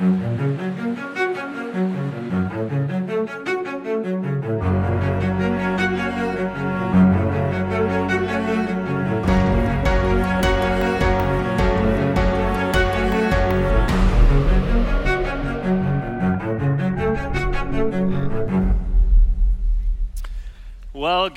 Well,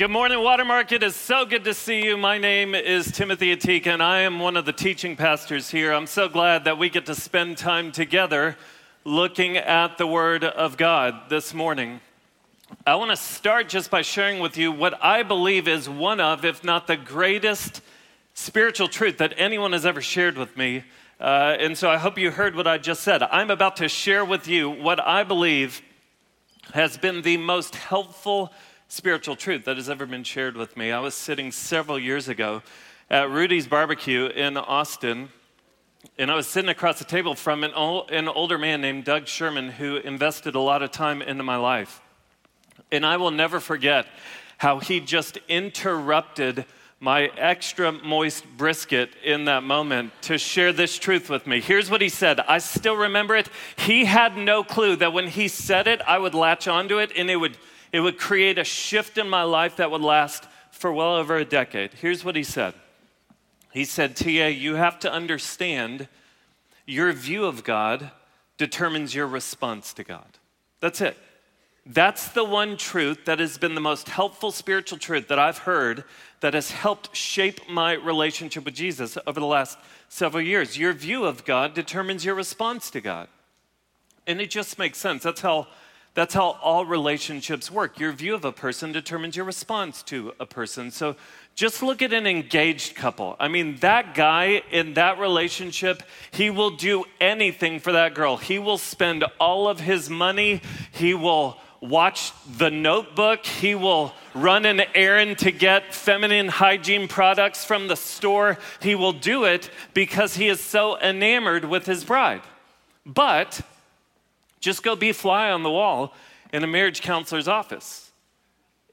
good morning, Watermark. It is so good to see you. My name is Timothy Ateek, and I am one of the teaching pastors here. I'm so glad that we get to spend time together looking at the Word of God this morning. I want to start just by sharing with you what I believe is one of, if not the greatest spiritual truth that anyone has ever shared with me. Uh, and so I hope you heard what I just said. I'm about to share with you what I believe has been the most helpful spiritual truth that has ever been shared with me. I was sitting several years ago at Rudy's Barbecue in Austin, and I was sitting across the table from an, an older man named Doug Sherman who invested a lot of time into my life. And I will never forget how he just interrupted my extra moist brisket in that moment to share this truth with me. Here's what he said. I still remember it. He had no clue that when he said it, I would latch onto it and it would it would create a shift in my life that would last for well over a decade. Here's what he said He said, TA, you have to understand your view of God determines your response to God. That's it. That's the one truth that has been the most helpful spiritual truth that I've heard that has helped shape my relationship with Jesus over the last several years. Your view of God determines your response to God. And it just makes sense. That's how that's how all relationships work. Your view of a person determines your response to a person. So just look at an engaged couple. I mean, that guy in that relationship, he will do anything for that girl. He will spend all of his money. He will watch the notebook. He will run an errand to get feminine hygiene products from the store. He will do it because he is so enamored with his bride. But just go be fly on the wall in a marriage counselor's office.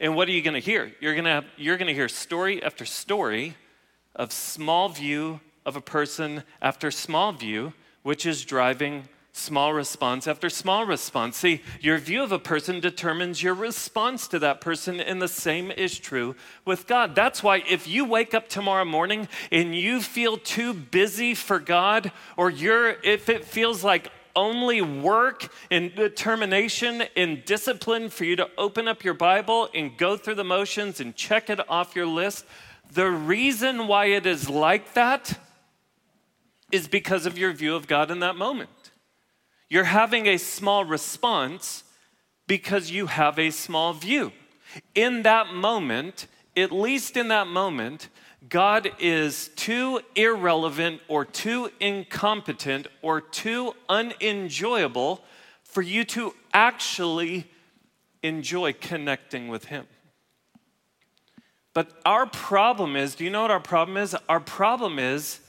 And what are you going to hear? You're going to you're going to hear story after story of small view of a person after small view, which is driving small response after small response. See, your view of a person determines your response to that person, and the same is true with God. That's why if you wake up tomorrow morning and you feel too busy for God, or you're if it feels like only work and determination and discipline for you to open up your Bible and go through the motions and check it off your list. The reason why it is like that is because of your view of God in that moment. You're having a small response because you have a small view. In that moment, at least in that moment, God is too irrelevant or too incompetent or too unenjoyable for you to actually enjoy connecting with Him. But our problem is do you know what our problem is? Our problem is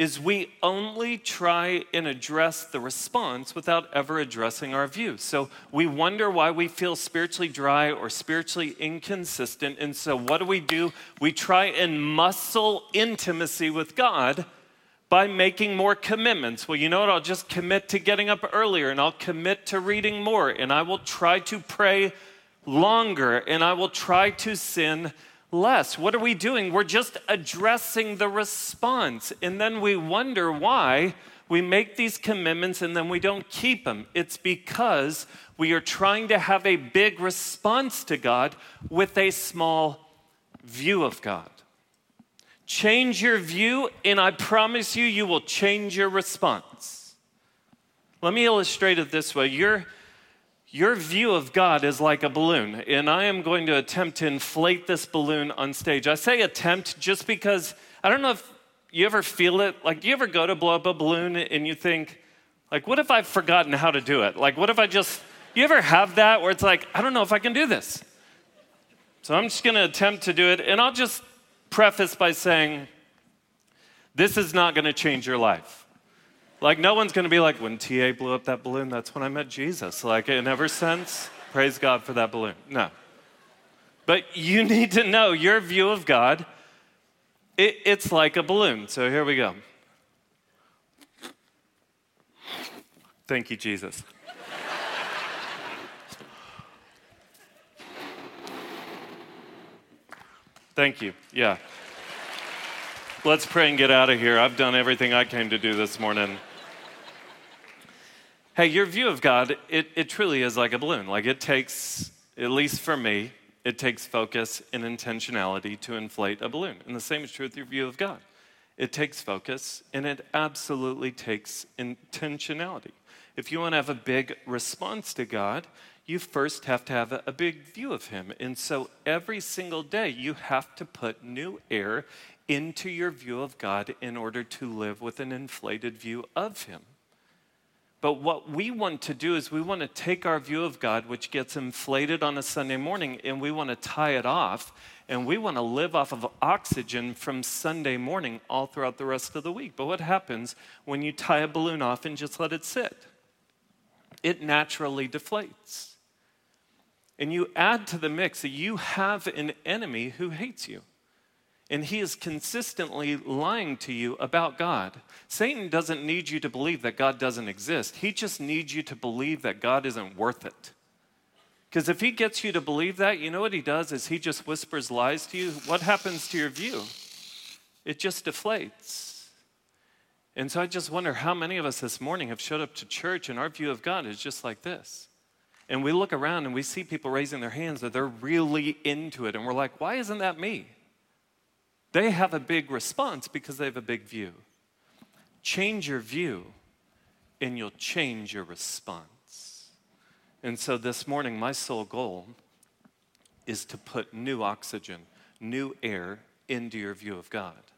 is we only try and address the response without ever addressing our view. So we wonder why we feel spiritually dry or spiritually inconsistent. And so what do we do? We try and muscle intimacy with God by making more commitments. Well, you know what? I'll just commit to getting up earlier and I'll commit to reading more and I will try to pray longer and I will try to sin less. What are we doing? We're just addressing the response. And then we wonder why we make these commitments and then we don't keep them. It's because we are trying to have a big response to God with a small view of God. Change your view, and I promise you, you will change your response. Let me illustrate it this way. You're your view of God is like a balloon, and I am going to attempt to inflate this balloon on stage. I say attempt just because I don't know if you ever feel it. Like, do you ever go to blow up a balloon and you think, like, what if I've forgotten how to do it? Like, what if I just, you ever have that where it's like, I don't know if I can do this? So I'm just going to attempt to do it, and I'll just preface by saying, this is not going to change your life. Like, no one's going to be like, when TA blew up that balloon, that's when I met Jesus. Like, and ever since, praise God for that balloon. No. But you need to know your view of God, it, it's like a balloon. So here we go. Thank you, Jesus. Thank you. Yeah. Let's pray and get out of here. I've done everything I came to do this morning. Hey, your view of God, it, it truly is like a balloon. Like it takes, at least for me, it takes focus and intentionality to inflate a balloon. And the same is true with your view of God. It takes focus and it absolutely takes intentionality. If you want to have a big response to God, you first have to have a, big view of Him. And so every single day, you have to put new air into your view of God in order to live with an inflated view of Him. But what we want to do is we want to take our view of God, which gets inflated on a Sunday morning, and we want to tie it off, and we want to live off of oxygen from Sunday morning all throughout the rest of the week. But what happens when you tie a balloon off and just let it sit? It naturally deflates. And you add to the mix that you have an enemy who hates you and he is consistently lying to you about God. Satan doesn't need you to believe that God doesn't exist, he just needs you to believe that God isn't worth it. Because if he gets you to believe that, you know what he does is he just whispers lies to you. What happens to your view? It just deflates. And so I just wonder how many of us this morning have showed up to church and our view of God is just like this. And we look around and we see people raising their hands that they're really into it. And we're like, why isn't that me? They have a big response because they have a big view. Change your view, and you'll change your response. And so this morning, my sole goal is to put new oxygen, new air into your view of God.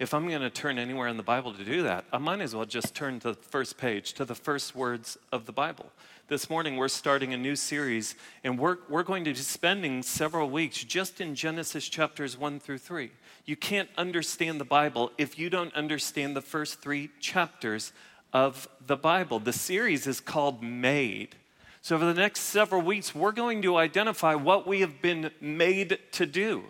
If I'm going to turn anywhere in the Bible to do that, I might as well just turn to the first page, to the first words of the Bible. This morning, we're starting a new series, and we're, we're going to be spending several weeks just in Genesis chapters 1 through 3. You can't understand the Bible if you don't understand the first three chapters of the Bible. The series is called Made. So, over the next several weeks, we're going to identify what we have been made to do.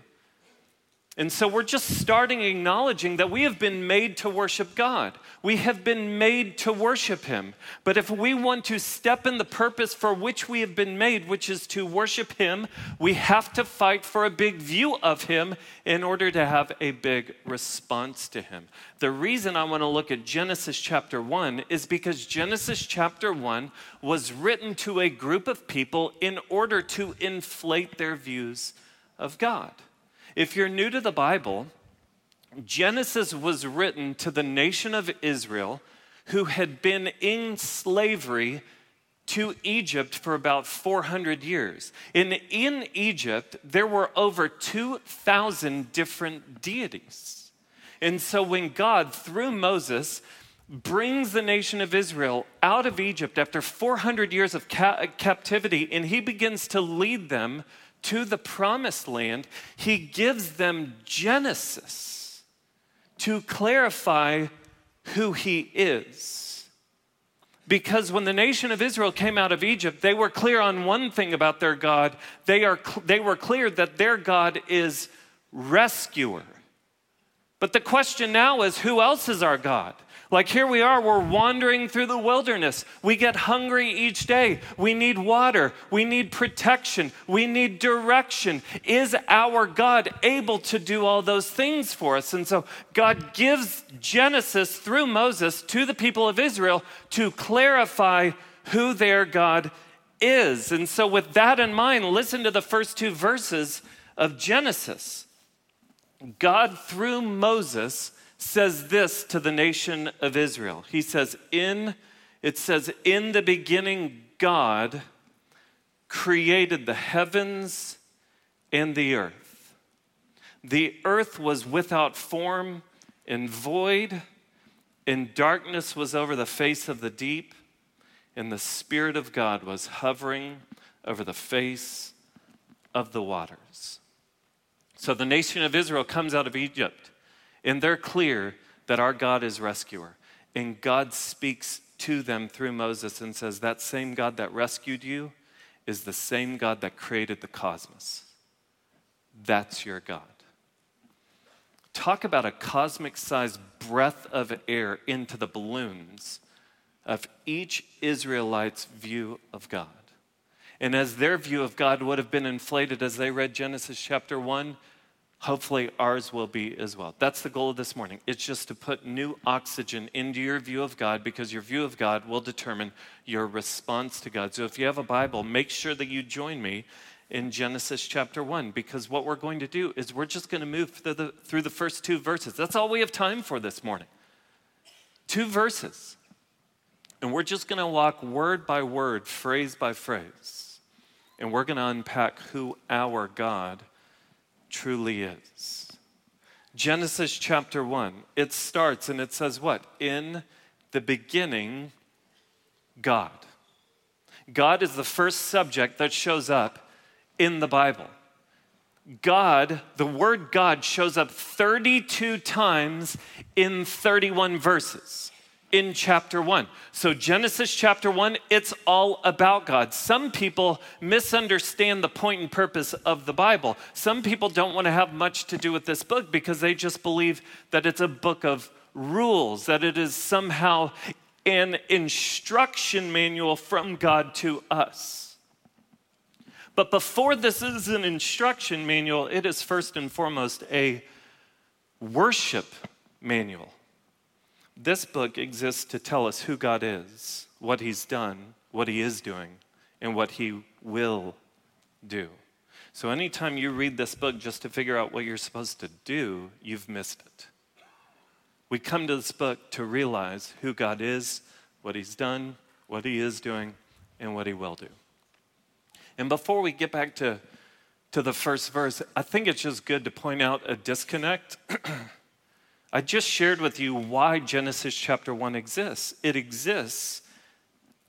And so we're just starting acknowledging that we have been made to worship God. We have been made to worship Him. But if we want to step in the purpose for which we have been made, which is to worship Him, we have to fight for a big view of Him in order to have a big response to Him. The reason I want to look at Genesis chapter 1 is because Genesis chapter 1 was written to a group of people in order to inflate their views of God. If you're new to the Bible, Genesis was written to the nation of Israel who had been in slavery to Egypt for about 400 years. In, in Egypt, there were over 2,000 different deities. And so when God, through Moses, brings the nation of Israel out of Egypt after 400 years of ca- captivity, and he begins to lead them to the promised land, he gives them Genesis to clarify who he is. Because when the nation of Israel came out of Egypt, they were clear on one thing about their God. They, are, they were clear that their God is rescuer. But the question now is who else is our God? Like here we are, we're wandering through the wilderness. We get hungry each day. We need water. We need protection. We need direction. Is our God able to do all those things for us? And so God gives Genesis through Moses to the people of Israel to clarify who their God is. And so, with that in mind, listen to the first two verses of Genesis. God, through Moses, says this to the nation of Israel. He says, In it says, In the beginning, God created the heavens and the earth. The earth was without form and void, and darkness was over the face of the deep, and the Spirit of God was hovering over the face of the waters. So the nation of Israel comes out of Egypt. And they're clear that our God is rescuer. And God speaks to them through Moses and says, That same God that rescued you is the same God that created the cosmos. That's your God. Talk about a cosmic sized breath of air into the balloons of each Israelite's view of God. And as their view of God would have been inflated as they read Genesis chapter 1, hopefully ours will be as well. That's the goal of this morning. It's just to put new oxygen into your view of God because your view of God will determine your response to God. So if you have a Bible, make sure that you join me in Genesis chapter 1 because what we're going to do is we're just going to move through the, through the first two verses. That's all we have time for this morning. Two verses. And we're just going to walk word by word, phrase by phrase. And we're going to unpack who our God truly is. Genesis chapter 1, it starts and it says what? In the beginning, God. God is the first subject that shows up in the Bible. God, the word God, shows up 32 times in 31 verses in chapter 1. So, Genesis chapter 1, it's all about God. Some people misunderstand the point and purpose of the Bible. Some people don't want to have much to do with this book because they just believe that it's a book of rules, that it is somehow an instruction manual from God to us. But before this is an instruction manual, it is first and foremost a worship manual. This book exists to tell us who God is, what He's done, what He is doing, and what He will do. So, anytime you read this book just to figure out what you're supposed to do, you've missed it. We come to this book to realize who God is, what He's done, what He is doing, and what He will do. And before we get back to, to the first verse, I think it's just good to point out a disconnect. I just shared with you why Genesis chapter 1 exists. It exists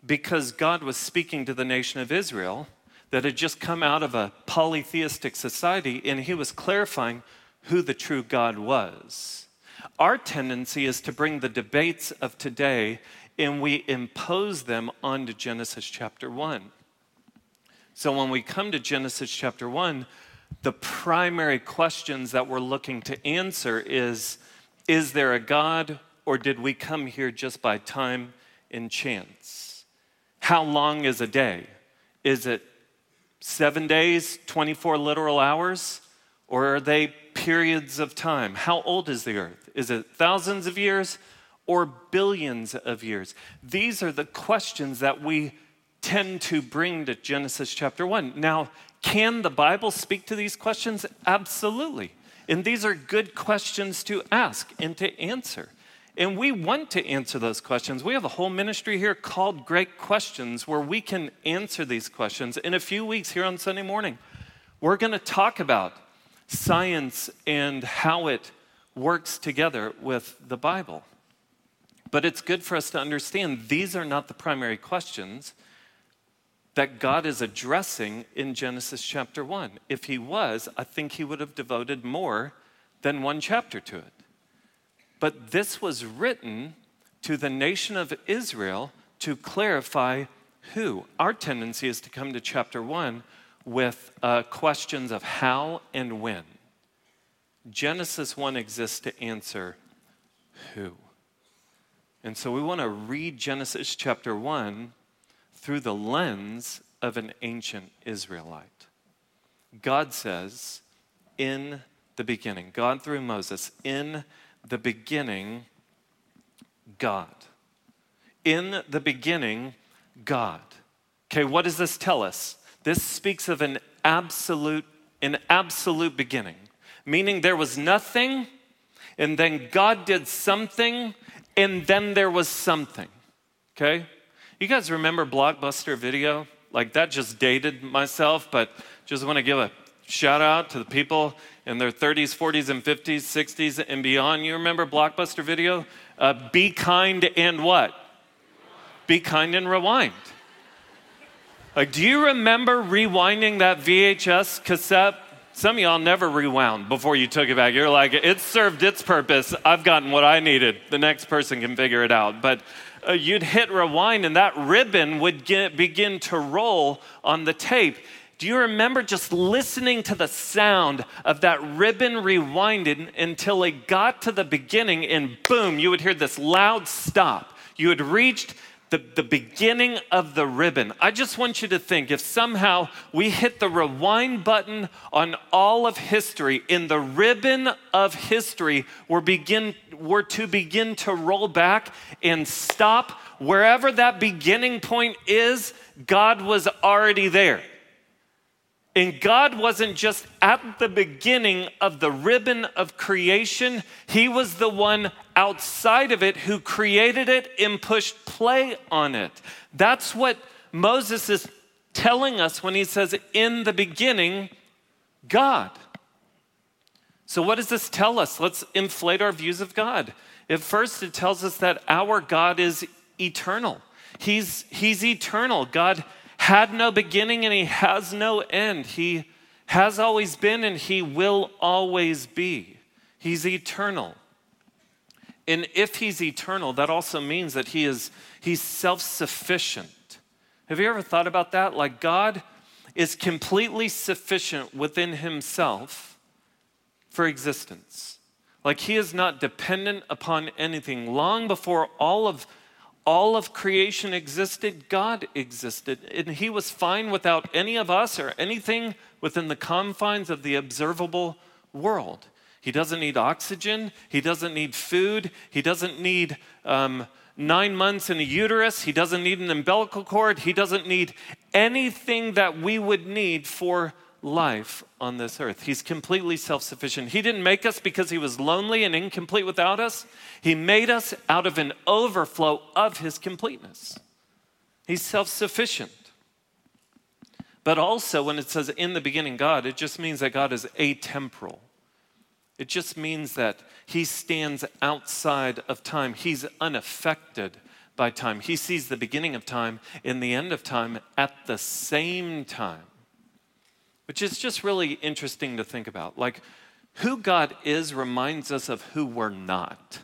because God was speaking to the nation of Israel that had just come out of a polytheistic society, and he was clarifying who the true God was. Our tendency is to bring the debates of today and we impose them onto Genesis chapter 1. So when we come to Genesis chapter 1, the primary questions that we're looking to answer is Is there a God, or did we come here just by time and chance? How long is a day? Is it seven days, 24 literal hours, or are they periods of time? How old is the earth? Is it thousands of years or billions of years? These are the questions that we tend to bring to Genesis chapter 1. Now, can the Bible speak to these questions? Absolutely. And these are good questions to ask and to answer. And we want to answer those questions. We have a whole ministry here called Great Questions where we can answer these questions. In a few weeks here on Sunday morning, we're going to talk about science and how it works together with the Bible. But it's good for us to understand these are not the primary questions that God is addressing in Genesis chapter 1. If he was, I think he would have devoted more than one chapter to it. But this was written to the nation of Israel to clarify who. Our tendency is to come to chapter 1 with uh, questions of how and when. Genesis 1 exists to answer who. And so we want to read Genesis chapter 1 through the lens of an ancient Israelite. God says, in the beginning, God through Moses, in the beginning, God. In the beginning, God. Okay, what does this tell us? This speaks of an absolute, an absolute beginning, meaning there was nothing, and then God did something, and then there was something. Okay? You guys remember Blockbuster Video? Like that just dated myself, but just want to give a shout out to the people in their 30s, 40s, and 50s, 60s, and beyond. You remember Blockbuster Video? Uh, be kind and what? Be kind and rewind. Like, do you remember rewinding that VHS cassette? Some of y'all never rewound before you took it back. You're like, it served its purpose. I've gotten what I needed. The next person can figure it out. But uh, you'd hit rewind and that ribbon would get, begin to roll on the tape. Do you remember just listening to the sound of that ribbon rewinding until it got to the beginning and boom, you would hear this loud stop? You had reached the the, beginning of the ribbon. I just want you to think if somehow we hit the rewind button on all of history, in the ribbon of history, we're, begin, we're to begin to roll back and stop wherever that beginning point is, God was already there. And God wasn't just at the beginning of the ribbon of creation, He was the one outside of it who created it and pushed play on it. That's what Moses is telling us when he says, In the beginning, God. So, what does this tell us? Let's inflate our views of God. At first, it tells us that our God is eternal. He's, he's eternal. God had no beginning and he has no end. He has always been and he will always be. He's eternal. And if he's eternal, that also means that he is he's self-sufficient. Have you ever thought about that? Like God is completely sufficient within himself for existence. Like he is not dependent upon anything. Long before all of all of creation existed, God existed, and He was fine without any of us or anything within the confines of the observable world. He doesn't need oxygen, He doesn't need food, He doesn't need um, nine months in a uterus, He doesn't need an umbilical cord, He doesn't need anything that we would need for life on this earth. He's completely self sufficient. He didn't make us because he was lonely and incomplete without us, he made us out of an overflow of his completeness. He's self sufficient. But also, when it says in the beginning God, it just means that God is atemporal. It just means that he stands outside of time. He's unaffected by time. He sees the beginning of time and the end of time at the same time which is just really interesting to think about. Like, who God is reminds us of who we're not.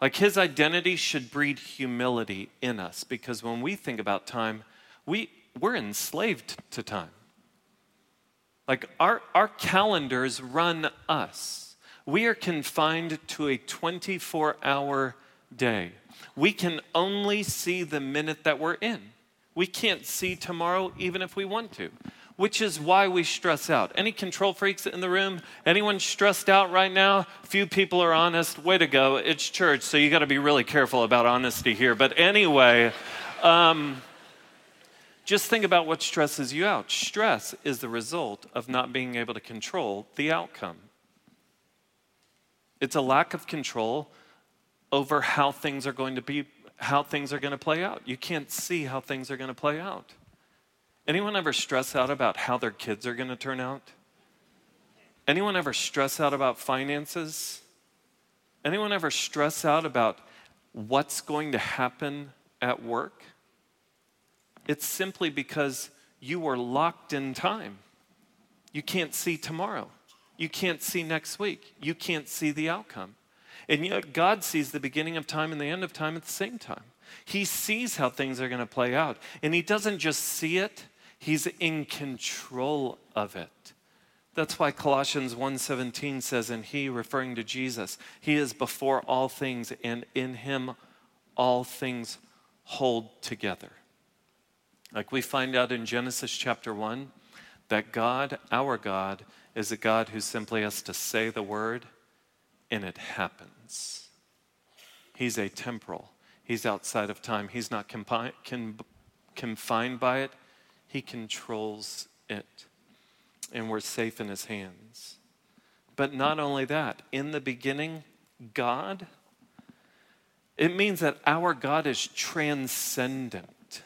Like, his identity should breed humility in us because when we think about time, we, we're enslaved to time. Like, our, our calendars run us. We are confined to a 24 hour day. We can only see the minute that we're in. We can't see tomorrow even if we want to which is why we stress out. Any control freaks in the room? Anyone stressed out right now? Few people are honest. Way to go. It's church, so you got to be really careful about honesty here. But anyway, um, just think about what stresses you out. Stress is the result of not being able to control the outcome. It's a lack of control over how things are going to be, how things are going to play out. You can't see how things are going to play out. Anyone ever stress out about how their kids are going to turn out? Anyone ever stress out about finances? Anyone ever stress out about what's going to happen at work? It's simply because you are locked in time. You can't see tomorrow. You can't see next week. You can't see the outcome. And yet, God sees the beginning of time and the end of time at the same time. He sees how things are going to play out. And He doesn't just see it, He's in control of it. That's why Colossians 1:17 says and he referring to Jesus, he is before all things and in him all things hold together. Like we find out in Genesis chapter 1 that God, our God, is a God who simply has to say the word and it happens. He's atemporal. He's outside of time. He's not confined by it. He controls it, and we're safe in His hands. But not only that, in the beginning, God, it means that our God is transcendent.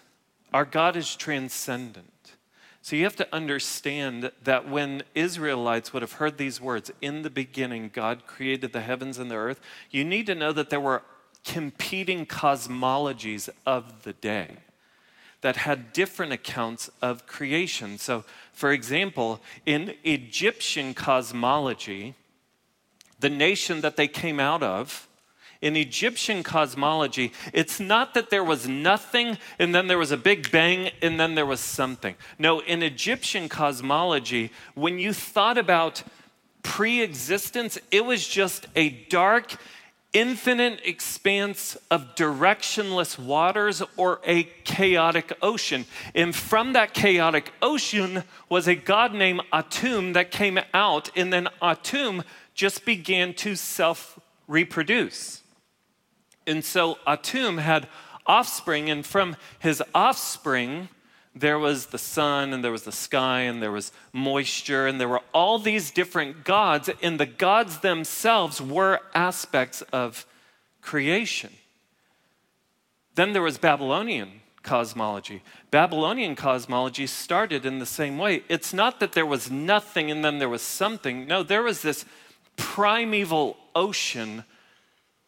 Our God is transcendent. So you have to understand that when Israelites would have heard these words, in the beginning, God created the heavens and the earth, you need to know that there were competing cosmologies of the day that had different accounts of creation. So, for example, in Egyptian cosmology, the nation that they came out of, in Egyptian cosmology, it's not that there was nothing and then there was a big bang and then there was something. No, in Egyptian cosmology, when you thought about pre existence, it was just a dark, infinite expanse of directionless waters or a chaotic ocean. And from that chaotic ocean was a god named Atum that came out, and then Atum just began to self reproduce. And so Atum had offspring, and from his offspring, there was the sun and there was the sky and there was moisture and there were all these different gods, and the gods themselves were aspects of creation. Then there was Babylonian cosmology. Babylonian cosmology started in the same way. It's not that there was nothing and then there was something. No, there was this primeval ocean.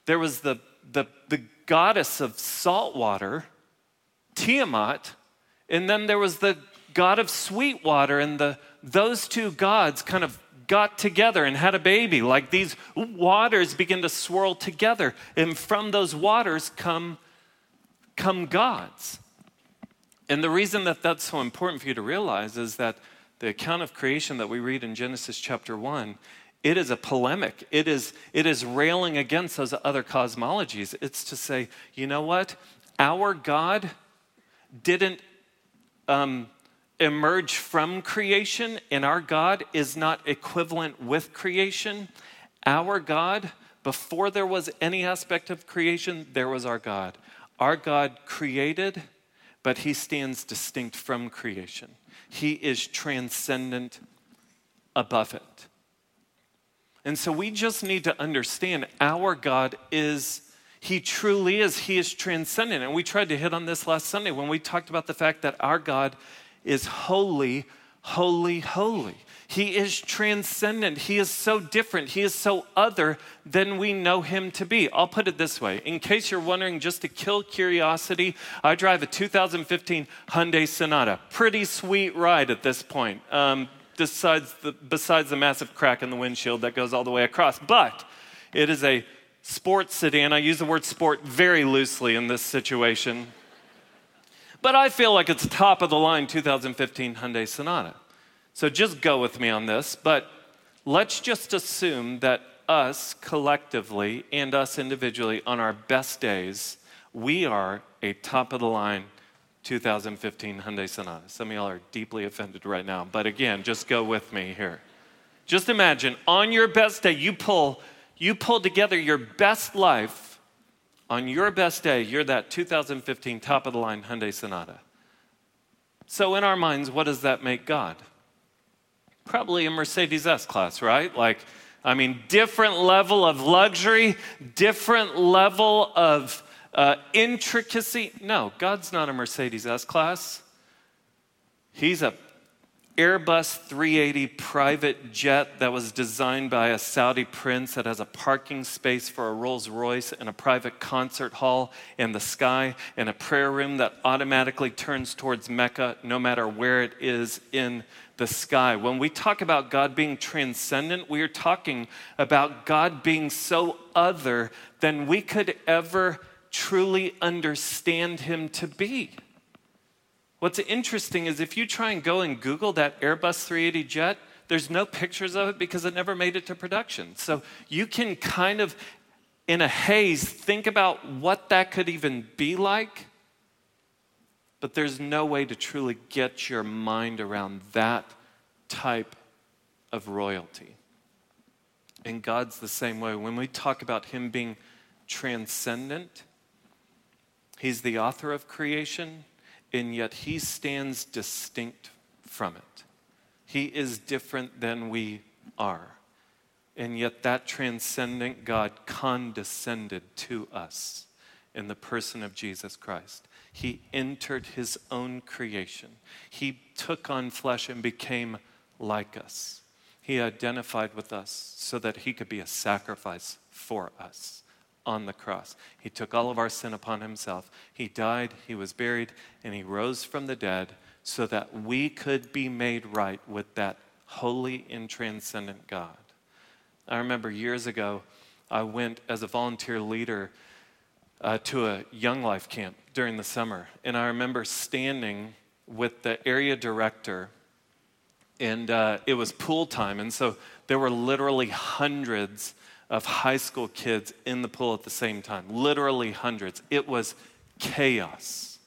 There was the, the, the goddess of salt water, Tiamat, and then there was the god of sweet water, and the, those two gods kind of got together and had a baby. Like these waters begin to swirl together, and from those waters come, come gods. And the reason that that's so important for you to realize is that the account of creation that we read in Genesis chapter 1 it is a polemic. It is, it is railing against those other cosmologies. It's to say, you know what? Our God didn't um, emerge from creation, and our God is not equivalent with creation. Our God, before there was any aspect of creation, there was our God. Our God created, but he stands distinct from creation. He is transcendent above it. And so we just need to understand our God is he truly is. He is transcendent. And we tried to hit on this last Sunday when we talked about the fact that our God is holy, holy, holy. He is transcendent. He is so different. He is so other than we know him to be. I'll put it this way in case you're wondering, just to kill curiosity, I drive a 2015 Hyundai Sonata. Pretty sweet ride at this point, um, besides, the, besides the massive crack in the windshield that goes all the way across. But it is a sports sedan. I use the word sport very loosely in this situation. But I feel like it's top of the line 2015 Hyundai Sonata. So just go with me on this. But let's just assume that us collectively and us individually on our best days, we are a top of the line 2015 Hyundai Sonata. Some of y'all are deeply offended right now. But again, just go with me here. Just imagine on your best day, you pull you pulled together your best life on your best day, you're that 2015 top of the line Hyundai Sonata. So, in our minds, what does that make God? Probably a Mercedes S class, right? Like, I mean, different level of luxury, different level of uh, intricacy. No, God's not a Mercedes S class. He's a Airbus 380 private jet that was designed by a Saudi prince that has a parking space for a Rolls Royce and a private concert hall in the sky and a prayer room that automatically turns towards Mecca no matter where it is in the sky. When we talk about God being transcendent, we are talking about God being so other than we could ever truly understand Him to be. What's interesting is if you try and go and Google that Airbus 380 jet, there's no pictures of it because it never made it to production. So you can kind of, in a haze, think about what that could even be like, but there's no way to truly get your mind around that type of royalty. And God's the same way. When we talk about Him being transcendent, He's the author of creation, and yet he stands distinct from it. He is different than we are. And yet, that transcendent God condescended to us in the person of Jesus Christ. He entered his own creation. He took on flesh and became like us. He identified with us so that he could be a sacrifice for us on the cross. He took all of our sin upon himself. He died, he was buried, and he rose from the dead so that we could be made right with that holy and transcendent God. I remember years ago, I went as a volunteer leader uh, to a Young Life camp during the summer, and I remember standing with the area director, and uh, it was pool time, and so there were literally hundreds of high school kids in the pool at the same time, literally hundreds. It was chaos.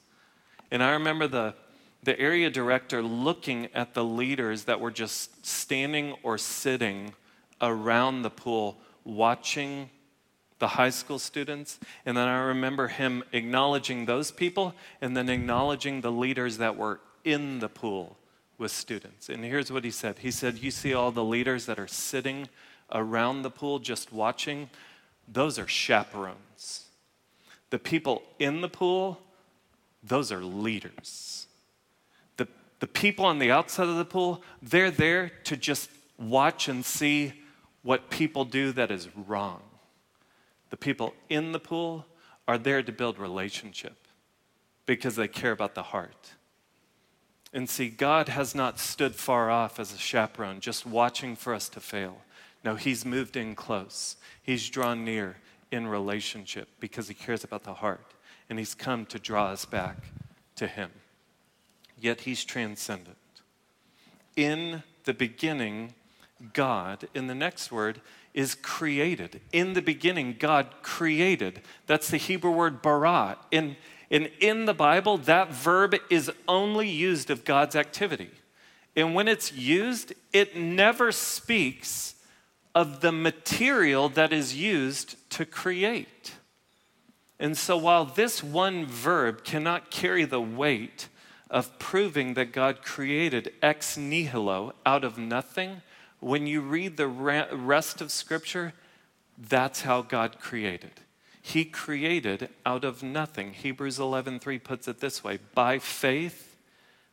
And I remember the, the area director looking at the leaders that were just standing or sitting around the pool watching the high school students. And then I remember him acknowledging those people and then acknowledging the leaders that were in the pool with students. And here's what he said He said, You see all the leaders that are sitting around the pool just watching? Those are chaperones. The people in the pool, those are leaders. The, the people on the outside of the pool, they're there to just watch and see what people do that is wrong. The people in the pool are there to build relationship because they care about the heart. And see, God has not stood far off as a chaperone, just watching for us to fail. No, He's moved in close. He's drawn near in relationship because He cares about the heart. And He's come to draw us back to Him. Yet He's transcendent. In the beginning, God, in the next word, is created. In the beginning, God created. That's the Hebrew word bara. In, in, in the Bible, that verb is only used of God's activity. And when it's used, it never speaks of the material that is used to create. And so, while this one verb cannot carry the weight of proving that God created ex nihilo out of nothing, when you read the rest of Scripture, that's how God created. He created out of nothing. Hebrews 11:3 puts it this way, by faith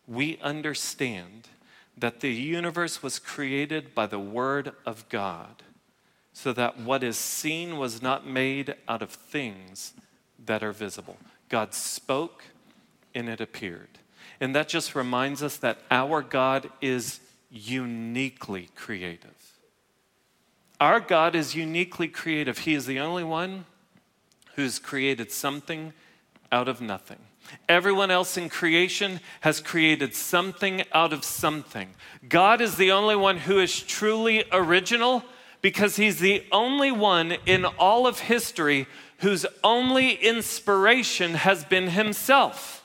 we understand that the universe was created by the word of God, so that what is seen was not made out of things that are visible. God spoke and it appeared. And that just reminds us that our God is uniquely creative. Our God is uniquely creative. He is the only one who's created something out of nothing. Everyone else in creation has created something out of something. God is the only one who is truly original because he's the only one in all of history whose only inspiration has been himself.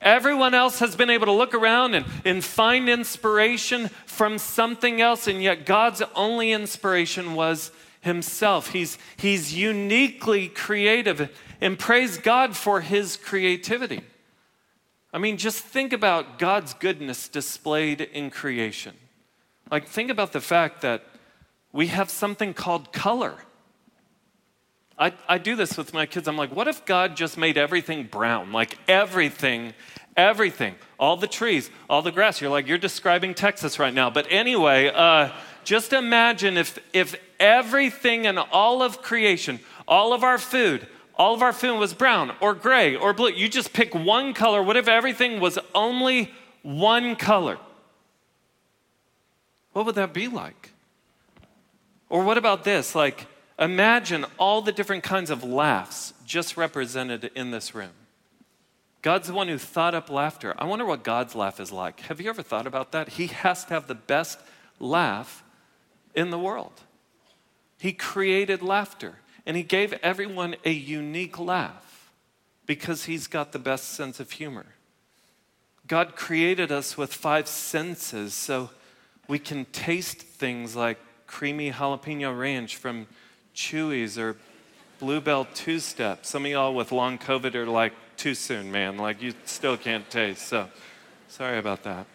Everyone else has been able to look around and, and find inspiration from something else, and yet God's only inspiration was Himself. He's, he's uniquely creative, and praise God for His creativity. I mean, just think about God's goodness displayed in creation. Like, think about the fact that we have something called color. I, I do this with my kids. I'm like, what if God just made everything brown? Like everything, everything, all the trees, all the grass. You're like, you're describing Texas right now. But anyway, uh, just imagine if, if everything in all of creation, all of our food, all of our food was brown or gray or blue. You just pick one color. What if everything was only one color? What would that be like? Or what about this? Like, Imagine all the different kinds of laughs just represented in this room. God's the one who thought up laughter. I wonder what God's laugh is like. Have you ever thought about that? He has to have the best laugh in the world. He created laughter and he gave everyone a unique laugh because he's got the best sense of humor. God created us with five senses so we can taste things like creamy jalapeno ranch from Chuy's or Bluebell Two Step. Some of y'all with long COVID are like, too soon, man. Like, you still can't taste. So, sorry about that.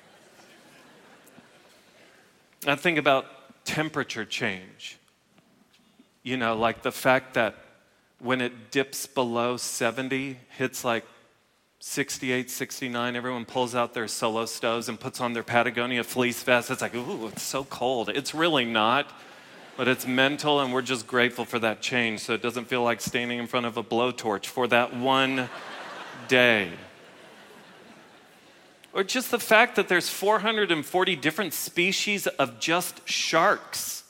I think about temperature change. You know, like the fact that when it dips below 70, hits like 68, 69, everyone pulls out their solo stoves and puts on their Patagonia fleece vest. It's like, ooh, it's so cold. It's really not but it's mental, and we're just grateful for that change so it doesn't feel like standing in front of a blowtorch for that one day. Or just the fact that there's 440 different species of just sharks.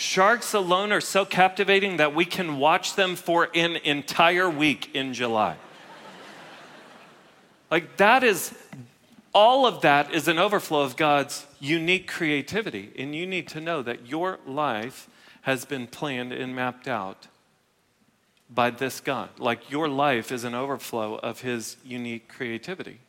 Sharks alone are so captivating that we can watch them for an entire week in July. Like, that is all of that is an overflow of God's unique creativity. And you need to know that your life has been planned and mapped out by this God. Like your life is an overflow of His unique creativity.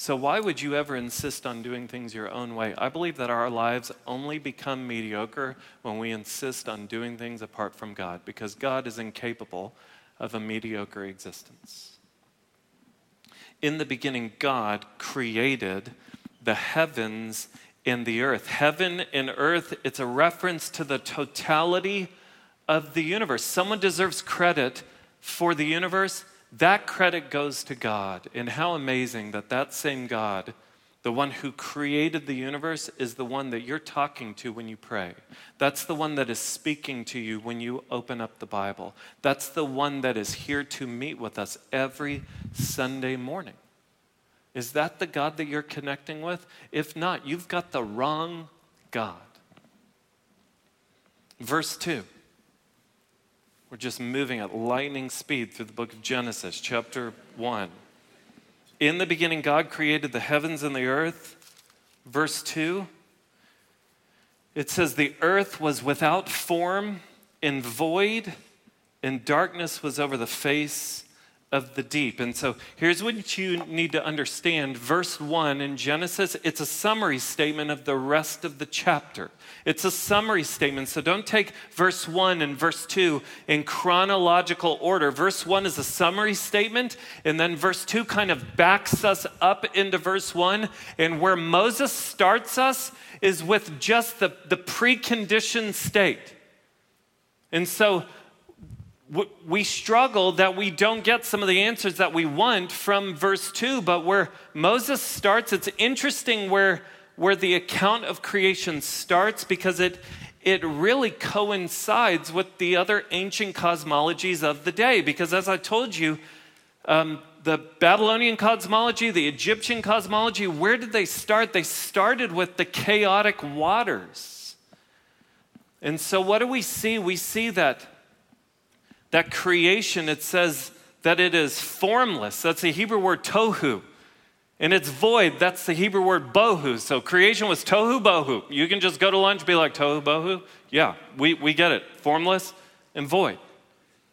So, why would you ever insist on doing things your own way? I believe that our lives only become mediocre when we insist on doing things apart from God, because God is incapable of a mediocre existence. In the beginning, God created the heavens and the earth. Heaven and earth, it's a reference to the totality of the universe. Someone deserves credit for the universe, that credit goes to God. And how amazing that that same God, the one who created the universe, is the one that you're talking to when you pray. That's the one that is speaking to you when you open up the Bible. That's the one that is here to meet with us every Sunday morning. Is that the God that you're connecting with? If not, you've got the wrong God. Verse 2. We're just moving at lightning speed through the book of Genesis, chapter 1. In the beginning, God created the heavens and the earth. Verse 2, it says, The earth was without form and void, and darkness was over the face of the deep. And so here's what you need to understand. Verse 1 in Genesis, it's a summary statement of the rest of the chapter. It's a summary statement. So don't take verse 1 and verse 2 in chronological order. Verse 1 is a summary statement, and then verse 2 kind of backs us up into verse 1. And where Moses starts us is with just the, the preconditioned state. And so we struggle that we don't get some of the answers that we want from verse 2 but where moses starts it's interesting where where the account of creation starts because it it really coincides with the other ancient cosmologies of the day. Because as i told you um, the babylonian cosmology the egyptian cosmology where did they start? They started with the chaotic waters. And so what do we see? We see that that creation, it says that it is formless. That's the Hebrew word tohu. And it's void. That's the Hebrew word bohu. So creation was tohu bohu. You can just go to lunch be like, tohu bohu? Yeah, we, we get it. Formless and void.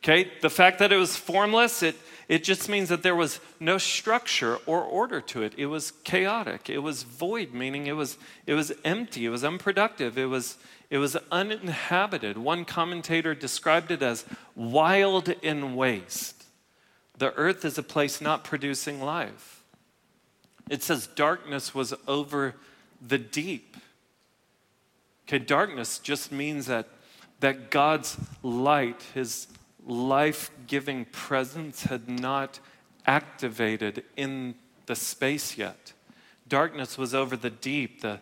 Okay? The fact that it was formless, it, it just means that there was no structure or order to it. It was chaotic. It was void, meaning it was, it was empty. It was unproductive. It was, it was uninhabited. One commentator described it as wild and waste. The earth is a place not producing life. It says darkness was over the deep. Okay, darkness just means that, that God's light, his life giving presence, had not activated in the space yet. Darkness was over the deep. The,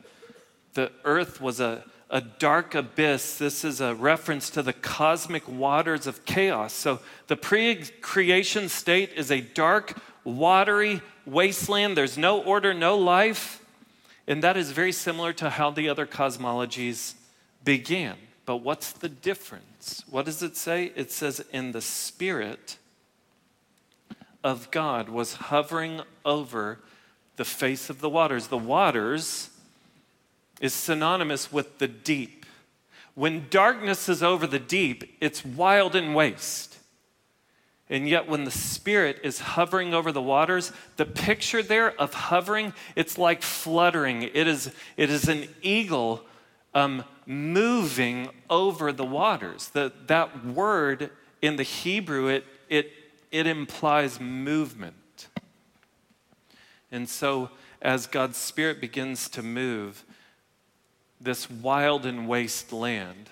the earth was a, a dark abyss. This is a reference to the cosmic waters of chaos. So the pre creation state is a dark, watery wasteland. There's no order, no life. And that is very similar to how the other cosmologies began. But what's the difference? What does it say? It says, in the Spirit of God was hovering over the face of the waters. The waters is synonymous with the deep. When darkness is over the deep, it's wild and waste. And yet, when the Spirit is hovering over the waters, the picture there of hovering, it's like fluttering. It is, it is an eagle um, moving over the waters. The, that word in the Hebrew, it, it, it implies movement. And so, as God's Spirit begins to move, this wild and waste land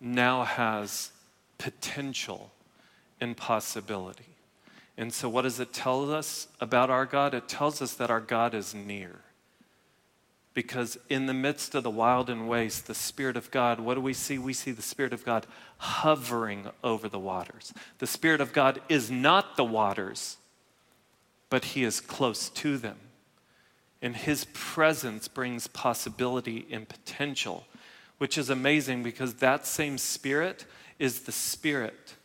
now has potential and possibility. And so, what does it tell us about our God? It tells us that our God is near. Because in the midst of the wild and waste, the Spirit of God, what do we see? We see the Spirit of God hovering over the waters. The Spirit of God is not the waters, but He is close to them. And his presence brings possibility and potential, which is amazing because that same spirit is the spirit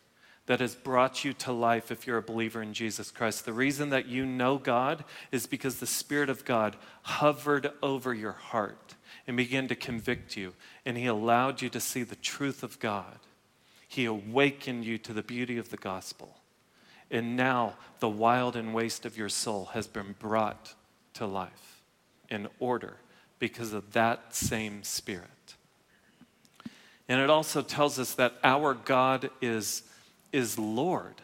that has brought you to life if you're a believer in Jesus Christ. The reason that you know God is because the Spirit of God hovered over your heart. and began to convict you, and He allowed you to see the truth of God. He awakened you to the beauty of the gospel. And now the wild and waste of your soul has been brought to life in order because of that same Spirit. And it also tells us that our God is, is Lord.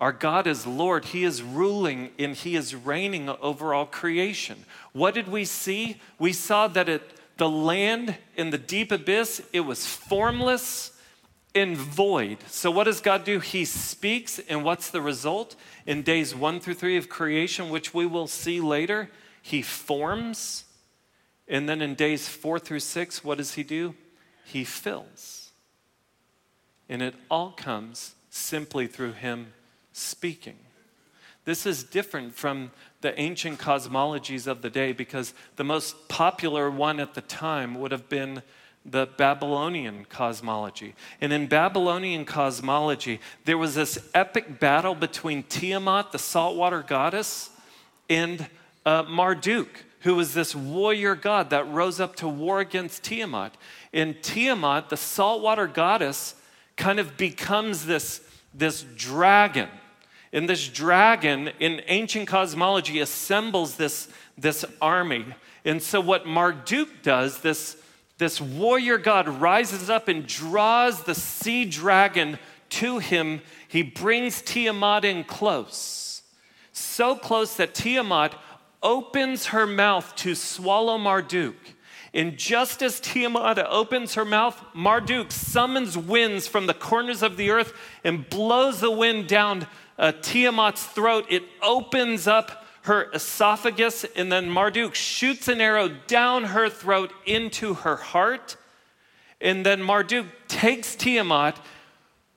Our God is Lord. He is ruling and He is reigning over all creation. What did we see? We saw that it, the land in the deep abyss, it was formless and void. So, what does God do? He speaks, and what's the result? In days one through three of creation, which we will see later, He forms. And then in days four through six, what does He do? He fills. And it all comes simply through Him speaking. This is different from the ancient cosmologies of the day because the most popular one at the time would have been the Babylonian cosmology. And in Babylonian cosmology, there was this epic battle between Tiamat, the saltwater goddess, and uh, Marduk, who was this warrior god that rose up to war against Tiamat. And Tiamat, the saltwater goddess, kind of becomes this, this dragon. And this dragon in ancient cosmology assembles this, this army. And so, what Marduk does, this this warrior god rises up and draws the sea dragon to him. He brings Tiamat in close, so close that Tiamat opens her mouth to swallow Marduk. And just as Tiamat opens her mouth, Marduk summons winds from the corners of the earth and blows the wind down uh, Tiamat's throat. It opens up her esophagus, and then Marduk shoots an arrow down her throat into her heart. And then Marduk takes Tiamat,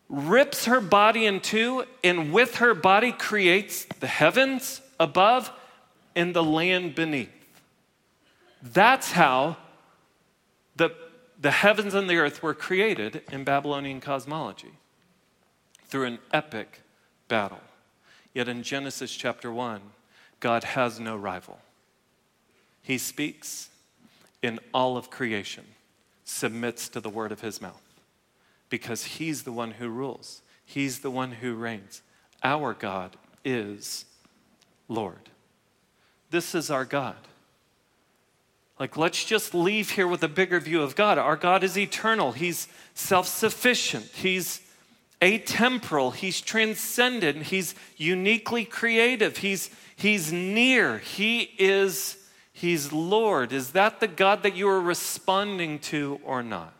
rips her body in two, and with her body creates the heavens above and the land beneath. That's how the, the heavens and the earth were created in Babylonian cosmology through an epic battle. Yet in Genesis chapter 1, God has no rival. He speaks in all of creation, submits to the word of his mouth, because he's the one who rules, he's the one who reigns. Our God is Lord. This is our God. Like, let's just leave here with a bigger view of God. Our God is eternal, He's self sufficient, He's atemporal, He's transcendent, He's uniquely creative, He's He's near. He is He's Lord. Is that the God that you are responding to or not?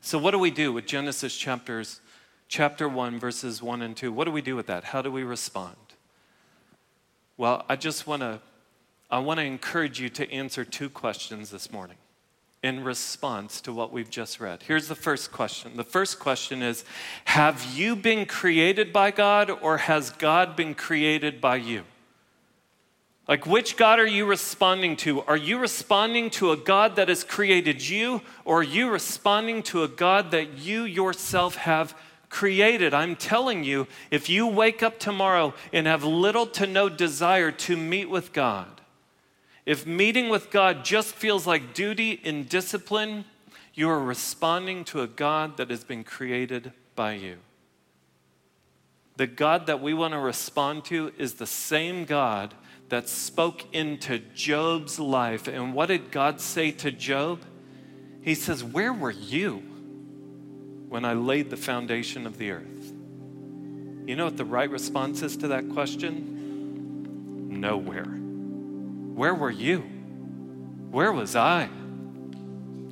So what do we do with Genesis chapters chapter 1 verses 1 and 2? What do we do with that? How do we respond? Well, I just want to I want to encourage you to answer two questions this morning in response to what we've just read. Here's the first question. The first question is Have you been created by God or has God been created by you? Like, which God are you responding to? Are you responding to a God that has created you, or are you responding to a God that you yourself have created? I'm telling you, if you wake up tomorrow and have little to no desire to meet with God, if meeting with God just feels like duty and discipline, you are responding to a God that has been created by you. The God that we want to respond to is the same God that spoke into Job's life. And what did God say to Job? He says, Where were you when I laid the foundation of the earth? You know what the right response is to that question? Nowhere. Where were you? Where was I?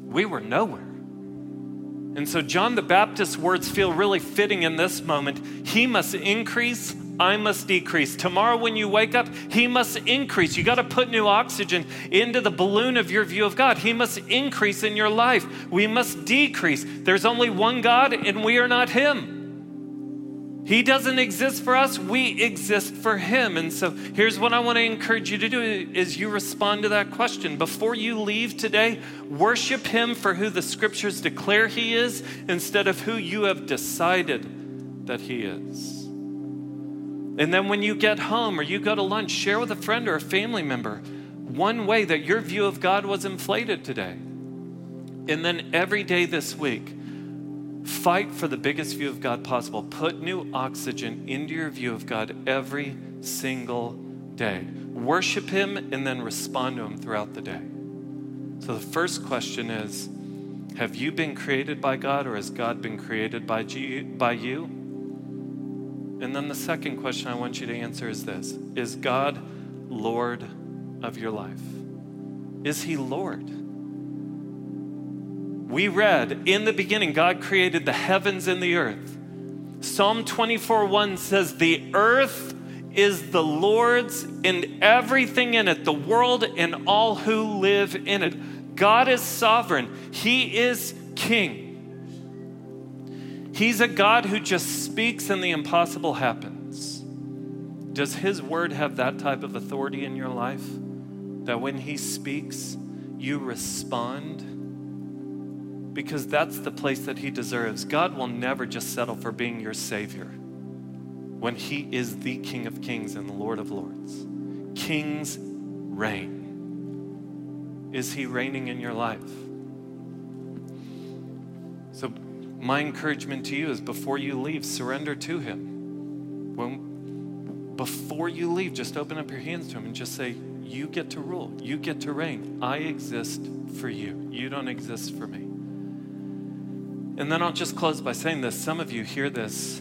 We were nowhere. And so, John the Baptist's words feel really fitting in this moment. He must increase, I must decrease. Tomorrow, when you wake up, He must increase. You got to put new oxygen into the balloon of your view of God. He must increase in your life. We must decrease. There's only one God, and we are not Him. He doesn't exist for us, we exist for him. And so here's what I want to encourage you to do is you respond to that question. Before you leave today, worship him for who the scriptures declare he is instead of who you have decided that he is. And then when you get home or you go to lunch, share with a friend or a family member one way that your view of God was inflated today. And then every day this week, fight for the biggest view of God possible. Put new oxygen into your view of God every single day. Worship Him and then respond to Him throughout the day. So the first question is Have you been created by God or has God been created by you? And then the second question I want you to answer is this Is God Lord of your life? Is He Lord? We read, in the beginning, God created the heavens and the earth. Psalm 24 1 says, The earth is the Lord's and everything in it, the world and all who live in it. God is sovereign, He is king. He's a God who just speaks and the impossible happens. Does His word have that type of authority in your life? That when He speaks, you respond? Because that's the place that He deserves. God will never just settle for being your Savior when He is the King of Kings and the Lord of Lords. Kings reign. Is He reigning in your life? So, my encouragement to you is before you leave, surrender to Him. When, before you leave, just open up your hands to Him and just say, You get to rule, you get to reign. I exist for you, you don't exist for me. And then I'll just close by saying this. Some of you hear this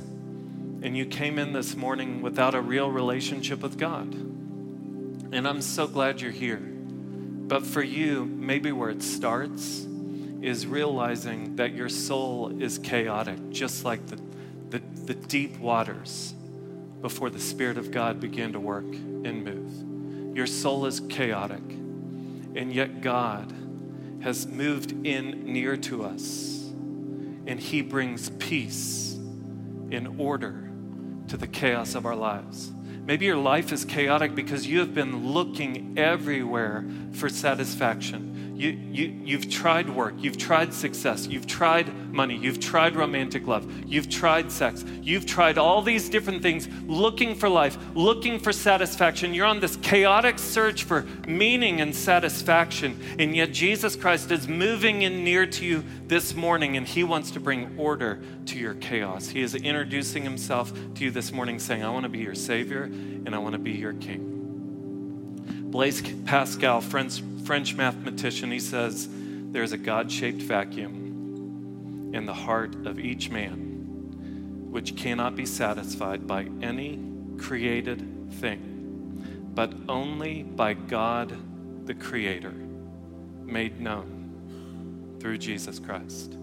and you came in this morning without a real relationship with God. And I'm so glad you're here. But for you, maybe where it starts is realizing that your soul is chaotic, just like the, the, the deep waters before the Spirit of God began to work and move. Your soul is chaotic, and yet God has moved in near to us, and He brings peace in order to the chaos of our lives. Maybe your life is chaotic because you have been looking everywhere for satisfaction. You, you, you've tried work, you've tried success, you've tried money, you've tried romantic love, you've tried sex, you've tried all these different things looking for life, looking for satisfaction. You're on this chaotic search for meaning and satisfaction, and yet Jesus Christ is moving in near to you this morning, and He wants to bring order to your chaos. He is introducing Himself to you this morning, saying, I want to be your Savior and I want to be your King. Blaise Pascal, French, French mathematician, he says, There's a God shaped vacuum in the heart of each man, which cannot be satisfied by any created thing, but only by God the Creator, made known through Jesus Christ.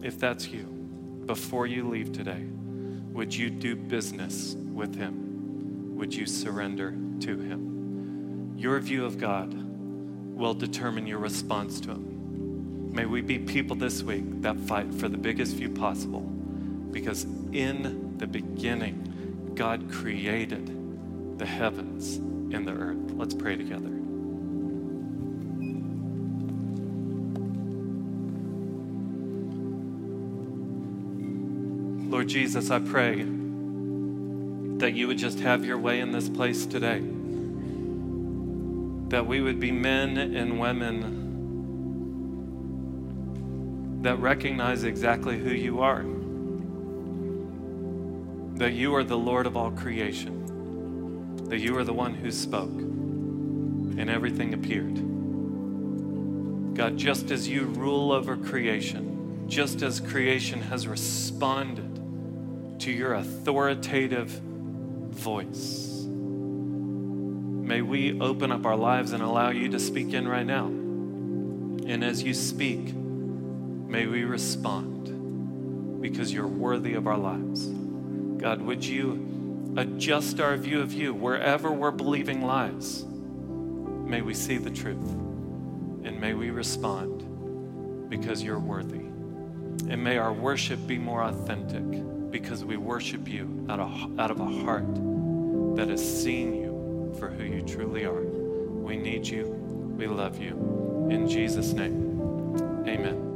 If that's you, before you leave today, would you do business with Him? Would you surrender to Him? Your view of God will determine your response to Him. May we be people this week that fight for the biggest view possible because in the beginning, God created the heavens and the earth. Let's pray together. Lord Jesus, I pray that you would just have your way in this place today that we would be men and women that recognize exactly who you are. That you are the Lord of all creation. That you are the one who spoke and everything appeared. God, just as you rule over creation, just as creation has responded to your authoritative voice May we open up our lives and allow you to speak in right now. And as you speak, may we respond because you're worthy of our lives. God, would you adjust our view of you wherever we're believing lies? May we see the truth and may we respond because you're worthy. And may our worship be more authentic because we worship you out of, out of a heart that has seen you for who you truly are. We need you. We love you. In Jesus' name, amen.